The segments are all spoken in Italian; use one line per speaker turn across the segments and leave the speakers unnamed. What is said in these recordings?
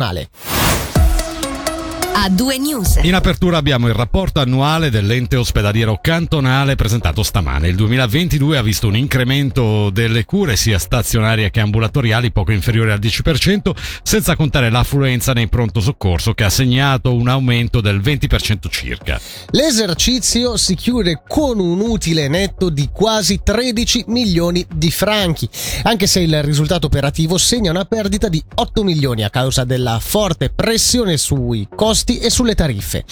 cantonale
a due news.
In apertura abbiamo il rapporto annuale dell'ente ospedaliero cantonale presentato stamane. Il 2022 ha visto un incremento delle cure sia stazionarie che ambulatoriali poco inferiore al 10%, senza contare l'affluenza nei pronto soccorso che ha segnato un aumento del 20% circa.
L'esercizio si chiude con un utile netto di quasi 13 milioni di franchi, anche se il risultato operativo segna una perdita di 8 milioni a causa della forte pressione sui costi costi e sulle tariffe.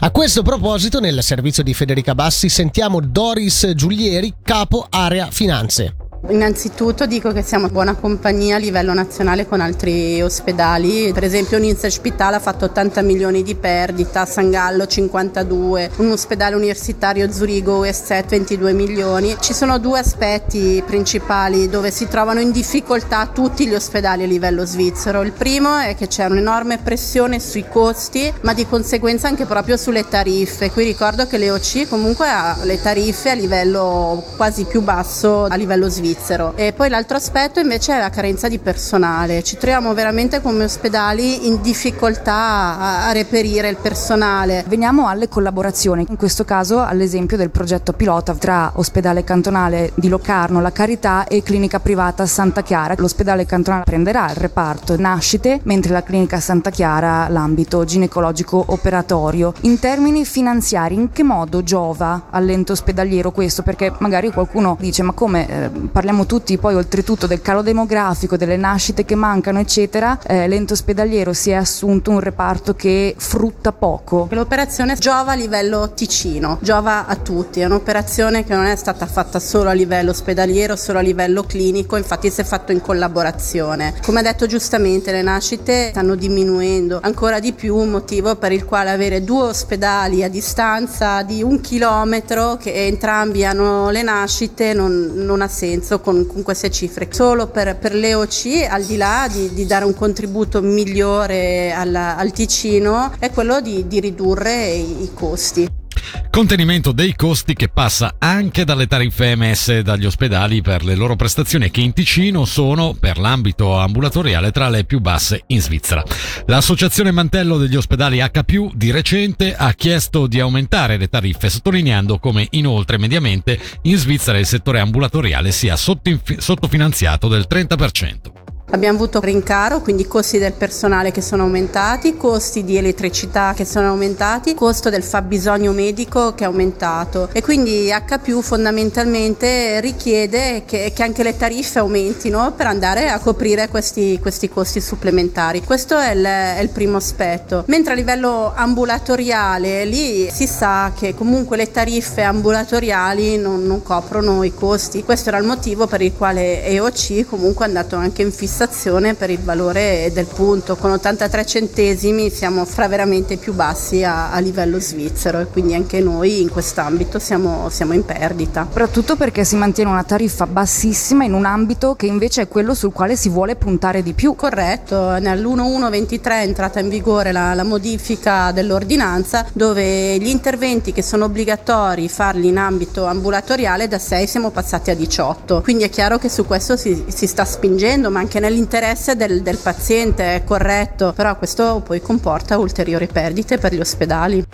A questo proposito, nel servizio di Federica Bassi sentiamo Doris Giulieri, capo area finanze.
Innanzitutto dico che siamo buona compagnia a livello nazionale con altri ospedali, per esempio l'Inse Spitale ha fatto 80 milioni di perdita, San Gallo 52, un ospedale universitario Zurigo USET 22 milioni. Ci sono due aspetti principali dove si trovano in difficoltà tutti gli ospedali a livello svizzero. Il primo è che c'è un'enorme pressione sui costi, ma di conseguenza anche proprio sulle tariffe. Qui ricordo che l'EOC comunque ha le tariffe a livello quasi più basso a livello svizzero svizzero. E poi l'altro aspetto invece è la carenza di personale. Ci troviamo veramente come ospedali in difficoltà a, a reperire il personale.
Veniamo alle collaborazioni, in questo caso all'esempio del progetto pilota tra ospedale cantonale di Locarno, La Carità e clinica privata Santa Chiara. L'ospedale cantonale prenderà il reparto nascite, mentre la clinica Santa Chiara l'ambito ginecologico operatorio. In termini finanziari, in che modo giova all'ente ospedaliero questo? Perché magari qualcuno dice ma come eh, parliamo tutti poi oltretutto del calo demografico, delle nascite che mancano, eccetera, eh, l'ente ospedaliero si è assunto un reparto che frutta poco.
L'operazione giova a livello Ticino, giova a tutti, è un'operazione che non è stata fatta solo a livello ospedaliero, solo a livello clinico, infatti si è fatto in collaborazione. Come ha detto giustamente, le nascite stanno diminuendo ancora di più, un motivo per il quale avere due ospedali a distanza di un chilometro che entrambi hanno le nascite non, non ha senso adesso con, con queste cifre. Solo per, per l'EOC, al di là di, di, dare un contributo migliore al, al Ticino, è quello di, di ridurre i, i costi.
Contenimento dei costi che passa anche dalle tariffe emesse dagli ospedali per le loro prestazioni che in Ticino sono, per l'ambito ambulatoriale, tra le più basse in Svizzera. L'associazione Mantello degli ospedali H+, di recente ha chiesto di aumentare le tariffe, sottolineando come inoltre mediamente in Svizzera il settore ambulatoriale sia sottofinanziato del 30%.
Abbiamo avuto rincaro, quindi costi del personale che sono aumentati, costi di elettricità che sono aumentati, costo del fabbisogno medico che è aumentato e quindi H fondamentalmente richiede che, che, anche le tariffe aumentino per andare a coprire questi, questi costi supplementari. Questo è il, è il, primo aspetto. Mentre a livello ambulatoriale lì si sa che comunque le tariffe ambulatoriali non, non coprono i costi. Questo era il motivo per il quale EOC comunque è andato anche in fissazione per il valore del punto, con 83 centesimi siamo fra veramente i più bassi a, a livello svizzero e quindi anche noi in quest'ambito siamo, siamo in perdita.
Soprattutto perché si mantiene una tariffa bassissima in un ambito che invece è quello sul quale si vuole puntare di più.
Corretto, nell'1123 è entrata in vigore la, la modifica dell'ordinanza dove gli interventi che sono obbligatori farli in ambito ambulatoriale da 6 siamo passati a 18, quindi è chiaro che su questo si, si sta spingendo ma anche nell'interesse del, del paziente, è corretto, però questo poi comporta ulteriori perdite per gli ospedali.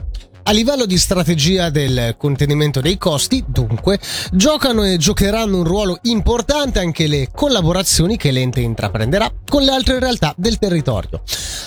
A livello di strategia del contenimento dei costi, dunque, giocano e giocheranno un ruolo importante anche le collaborazioni che l'ente intraprenderà con le altre realtà del territorio.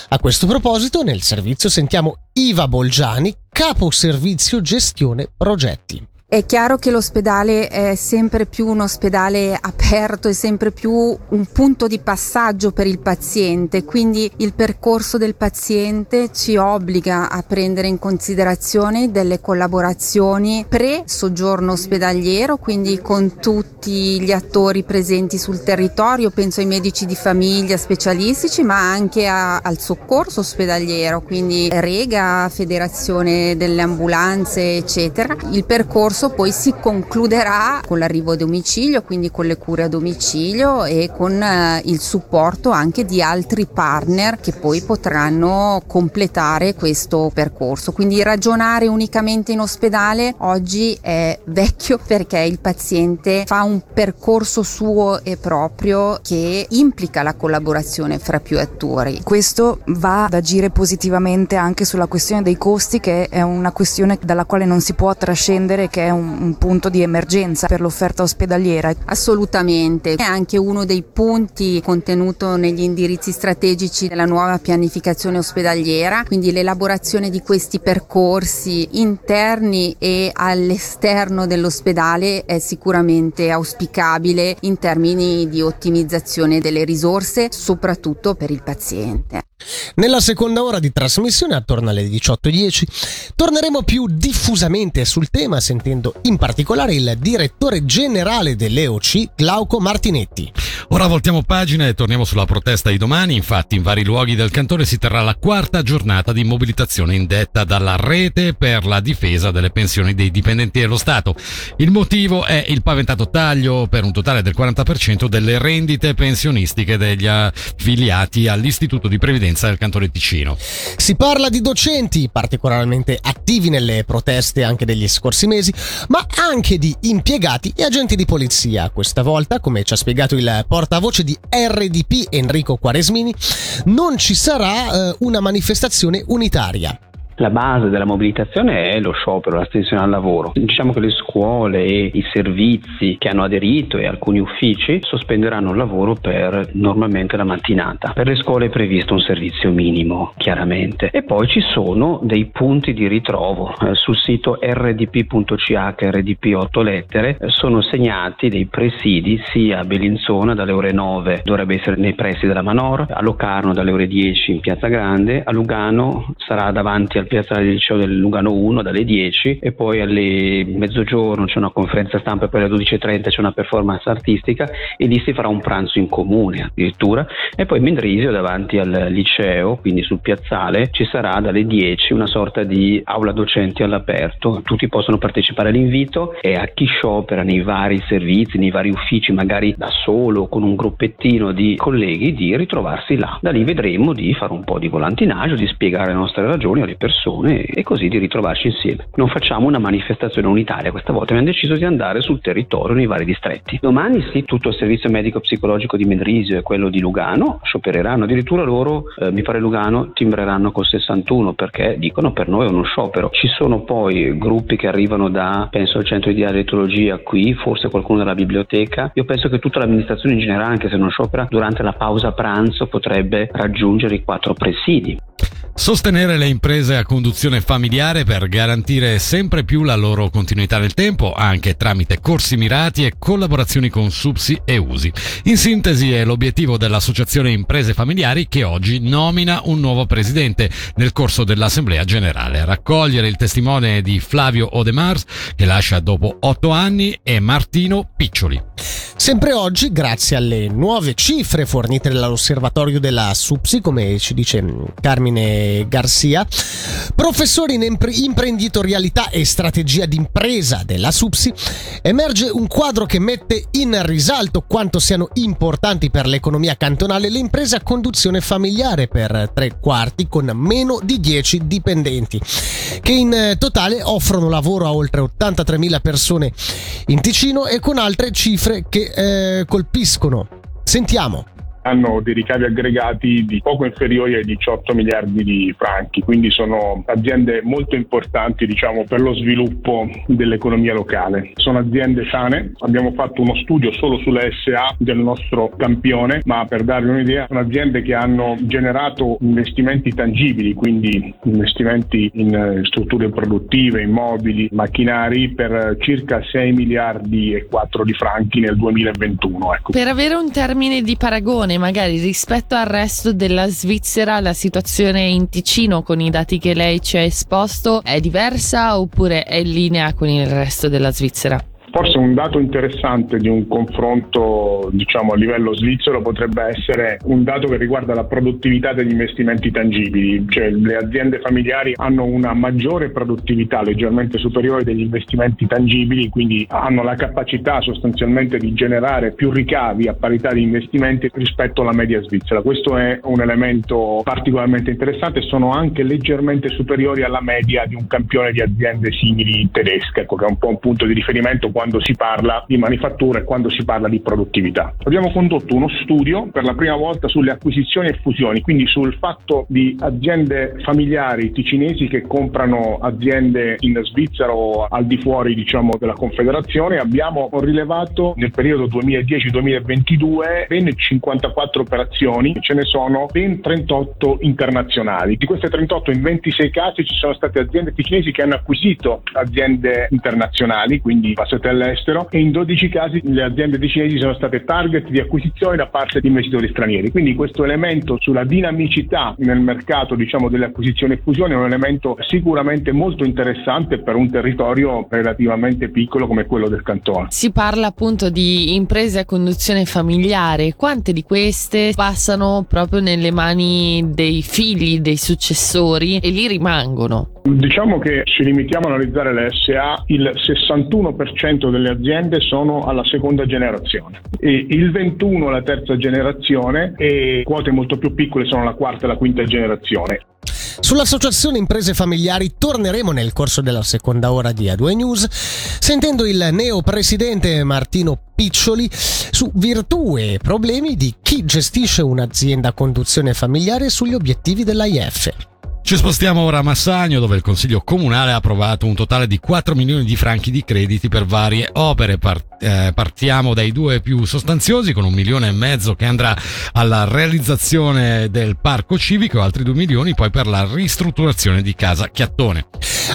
A questo proposito, nel servizio sentiamo Iva Bolgiani, capo servizio gestione progetti.
È chiaro che l'ospedale è sempre più un ospedale aperto, è sempre più un punto di passaggio per il paziente, quindi il percorso del paziente ci obbliga a prendere in considerazione delle collaborazioni pre-soggiorno ospedaliero, quindi con tutti gli attori presenti sul territorio, penso ai medici di famiglia specialistici, ma anche a, al soccorso ospedaliero, quindi Rega, Federazione delle Ambulanze, eccetera. Il percorso
percorso poi si concluderà con l'arrivo a domicilio, quindi con le cure a domicilio e con eh, il supporto anche di altri partner che poi potranno completare questo percorso. Quindi ragionare unicamente in ospedale oggi è vecchio perché il paziente fa un percorso suo e proprio che implica la collaborazione fra più attori.
Questo va ad agire positivamente anche sulla questione dei costi che è una questione dalla quale non si può trascendere che è un, un punto di emergenza per l'offerta ospedaliera.
Assolutamente, è anche uno dei punti contenuto negli indirizzi strategici della nuova pianificazione ospedaliera, quindi l'elaborazione di questi percorsi interni e all'esterno dell'ospedale è sicuramente auspicabile in termini di ottimizzazione delle risorse, soprattutto per il paziente.
Nella seconda ora di trasmissione, attorno alle 18.10, torneremo più diffusamente sul tema sentendo in particolare il direttore generale dell'EOC, Glauco Martinetti.
Ora voltiamo pagina e torniamo sulla protesta di domani. Infatti, in vari luoghi del cantone si terrà la quarta giornata di mobilitazione indetta dalla Rete per la difesa delle pensioni dei dipendenti dello Stato. Il motivo è il paventato taglio per un totale del 40% delle rendite pensionistiche degli affiliati all'Istituto di Previdenza del Cantone Ticino.
Si parla di docenti particolarmente attivi nelle proteste anche degli scorsi mesi, ma anche di impiegati e agenti di polizia. Questa volta, come ci ha spiegato il portavoce di RDP Enrico Quaresmini, non ci sarà eh, una manifestazione unitaria.
La base della mobilitazione è lo sciopero, l'astensione al lavoro. Diciamo che le scuole e i servizi che hanno aderito e alcuni uffici sospenderanno il lavoro per normalmente la mattinata. Per le scuole è previsto un servizio minimo, chiaramente. E poi ci sono dei punti di ritrovo. Eh, sul sito rdp.ch, rdp 8 lettere, eh, sono segnati dei presidi sia a Bellinzona dalle ore 9, dovrebbe essere nei pressi della Manor, a Locarno dalle ore 10 in Piazza Grande, a Lugano sarà davanti al al piazzale del liceo del Lugano 1 dalle 10 e poi alle mezzogiorno c'è una conferenza stampa e poi alle 12.30 c'è una performance artistica e lì si farà un pranzo in comune addirittura e poi Mendrisio davanti al liceo, quindi sul piazzale, ci sarà dalle 10 una sorta di aula docenti all'aperto, tutti possono partecipare all'invito e a chi sciopera nei vari servizi, nei vari uffici, magari da solo con un gruppettino di colleghi, di ritrovarsi là. Da lì vedremo di fare un po' di volantinaggio, di spiegare le nostre ragioni alle persone persone e così di ritrovarci insieme. Non facciamo una manifestazione unitaria, questa volta abbiamo deciso di andare sul territorio nei vari distretti. Domani sì, tutto il servizio medico psicologico di Mendrisio e quello di Lugano sciopereranno, addirittura loro, eh, mi pare Lugano, timbreranno col 61 perché dicono per noi è uno sciopero. Ci sono poi gruppi che arrivano da, penso al centro di dialettologia qui, forse qualcuno dalla biblioteca. Io penso che tutta l'amministrazione in generale, anche se non sciopera, durante la pausa pranzo potrebbe raggiungere i quattro presidi.
Sostenere le imprese a conduzione familiare per garantire sempre più la loro continuità nel tempo, anche tramite corsi mirati e collaborazioni con SUPSI e USI. In sintesi è l'obiettivo dell'Associazione Imprese Familiari che oggi nomina un nuovo presidente nel corso dell'Assemblea Generale. Raccogliere il testimone di Flavio Odemars che lascia dopo otto anni e Martino Piccioli.
Sempre oggi, grazie alle nuove cifre fornite dall'osservatorio della SUPSI, come ci dice Carmine Garcia, professori in imprenditorialità e strategia d'impresa della SUPSI, emerge un quadro che mette in risalto quanto siano importanti per l'economia cantonale le imprese a conduzione familiare per tre quarti con meno di 10 dipendenti, che in totale offrono lavoro a oltre 83.000 persone in Ticino e con altre cifre che eh, colpiscono. Sentiamo
hanno dei ricavi aggregati di poco inferiori ai 18 miliardi di franchi, quindi sono aziende molto importanti diciamo, per lo sviluppo dell'economia locale. Sono aziende sane, abbiamo fatto uno studio solo sulle SA del nostro campione, ma per darvi un'idea sono aziende che hanno generato investimenti tangibili, quindi investimenti in eh, strutture produttive, immobili, macchinari per circa 6 miliardi e 4 di franchi nel 2021. Ecco.
Per avere un termine di paragone situazione, magari rispetto al resto della Svizzera, la situazione in Ticino con i dati che lei ci ha esposto è diversa oppure è in linea con il resto della Svizzera?
Forse un dato interessante di un confronto diciamo, a livello svizzero potrebbe essere un dato che riguarda la produttività degli investimenti tangibili, cioè le aziende familiari hanno una maggiore produttività leggermente superiore degli investimenti tangibili, quindi hanno la capacità sostanzialmente di generare più ricavi a parità di investimenti rispetto alla media svizzera. Questo è un elemento particolarmente interessante, sono anche leggermente superiori alla media di un campione di aziende simili tedesche, ecco, che è un po' un punto di riferimento quando si parla di manifattura e quando si parla di produttività. Abbiamo condotto uno studio per la prima volta sulle acquisizioni e fusioni, quindi sul fatto di aziende familiari ticinesi che comprano aziende in Svizzera o al di fuori diciamo, della Confederazione. Abbiamo rilevato nel periodo 2010-2022 ben 54 operazioni, ce ne sono ben 38 internazionali. Di queste 38 in 26 casi ci sono state aziende ticinesi che hanno acquisito aziende internazionali, quindi passate all'estero, e in 12 casi le aziende ticinesi sono state target di acquisizione da parte di investitori stranieri. Quindi questo elemento sulla dinamicità nel mercato diciamo, delle acquisizioni e fusioni è un elemento sicuramente molto interessante per un territorio relativamente piccolo come quello del cantone.
Si parla appunto di imprese a conduzione familiare, quante di queste passano proprio nelle mani dei figli, dei successori e lì rimangono?
Diciamo che ci limitiamo a analizzare le SA, il 61% delle aziende sono alla seconda generazione e il 21% alla terza generazione e quote molto più piccole sono la quarta e la quinta generazione.
Sull'associazione imprese familiari torneremo nel corso della seconda ora di A2 News, sentendo il neo presidente Martino Piccioli su virtù e problemi di chi gestisce un'azienda a conduzione familiare sugli obiettivi dell'AIF.
Ci spostiamo ora a Massagno dove il Consiglio Comunale ha approvato un totale di 4 milioni di franchi di crediti per varie opere. Eh, partiamo dai due più sostanziosi con un milione e mezzo che andrà alla realizzazione del parco civico e altri 2 milioni poi per la ristrutturazione di Casa Chiattone.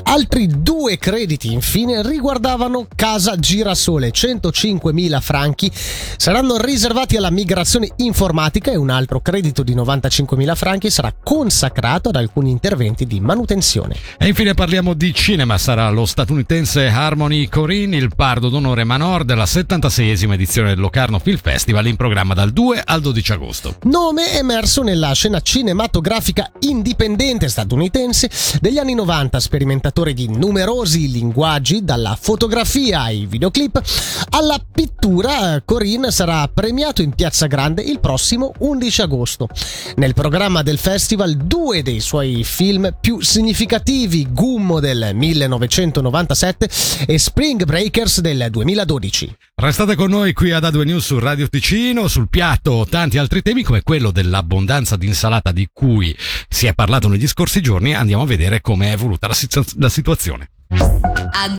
Altri due crediti infine riguardavano Casa Girasole, 105.000 franchi saranno riservati alla migrazione informatica e un altro credito di 95.000 franchi sarà consacrato ad alcuni interventi di manutenzione.
E infine parliamo di cinema, sarà lo statunitense Harmony Corinne il pardo d'onore Manor della 76esima edizione del Locarno Film Festival in programma dal 2 al 12 agosto.
Nome emerso nella scena cinematografica indipendente statunitense degli anni 90, sperimentatore di numerosi linguaggi, dalla fotografia ai videoclip alla pittura, Corinne sarà premiato in Piazza Grande il prossimo 11 agosto. Nel programma del festival due dei suoi film più significativi, Gummo del 1997 e Spring Breakers del 2012.
Restate con noi qui ad A2 News su Radio Ticino, sul piatto tanti altri temi come quello dell'abbondanza di insalata di cui si è parlato negli scorsi giorni, andiamo a vedere come è evoluta la, situ- la situazione.